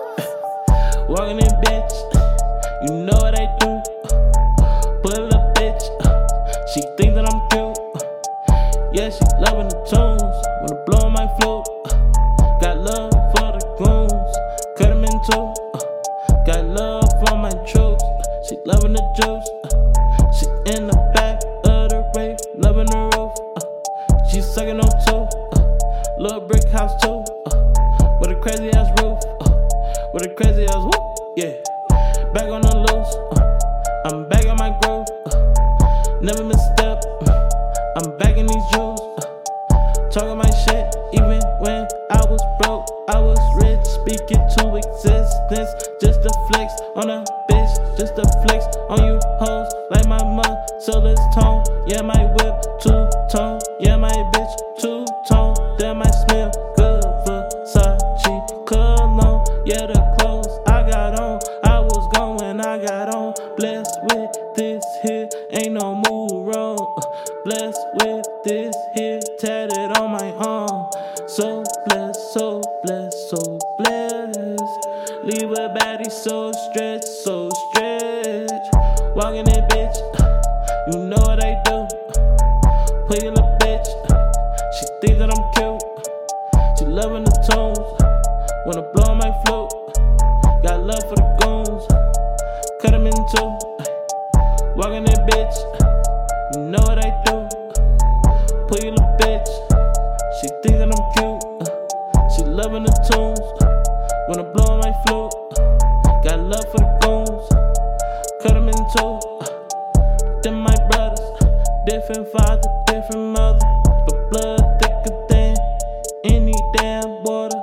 Walking in bitch, you know what I do. Pull up bitch, she think that I'm cute. Yeah, she loving the tunes, wanna blow my flute. Got love for the goons, cut them in two. Got love for my troops, she loving the juice. She in the back of the rave, loving the roof. She sucking on two, little brick house too. With a crazy ass roof, with a crazy ass whoop, yeah. Back on the loose, uh. I'm back on my groove. Uh. Never misstep, uh. I'm back in these jewels. Talking my shit, even when I was broke, I was rich. Speaking to existence, just a flex on a bitch, just a flex on you hoes. Like my muscle is tone, yeah, my whip two tone, yeah, my bitch two tone. Damn, I smell good, Versace cologne, yeah, the tatted on my arm. So blessed, so blessed, so blessed. Leave a baddie so stretched, so stretched. Walking in, bitch, you know what I do. Play a little bitch, she think that I'm cute. She loving the tunes, wanna blow my flute. Got love for the goons, cut them in two. Walking in, bitch, you know. Play a bitch, she think that I'm cute. Uh, she loving the tunes, uh, wanna blow my flute. Uh, got love for the goons, cut them in two. Them my brothers, different father, different mother, but blood thicker than any damn water.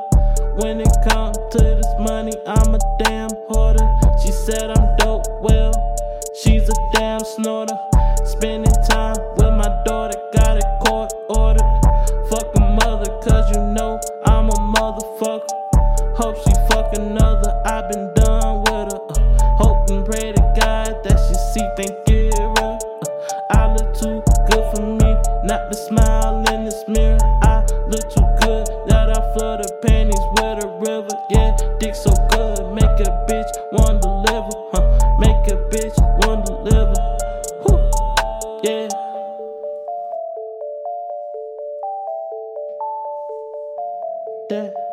When it comes to this money, I'm a damn hoarder. She said I'm dope, well, she's a damn snorter. Spending time motherfucker. Hope she fuck another, I've been done with her. Uh, hope and pray to God that she see, thank you. Uh, I look too good for me, not to smile in this mirror. I look too good that I flood the panties with a river. Yeah, dick so good, make a bitch want to deliver. Huh? Make a bitch want to deliver. Whew. Yeah. That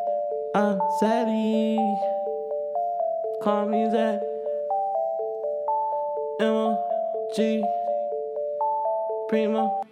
I'm Zaddy. Call me Zad. M O G Primo.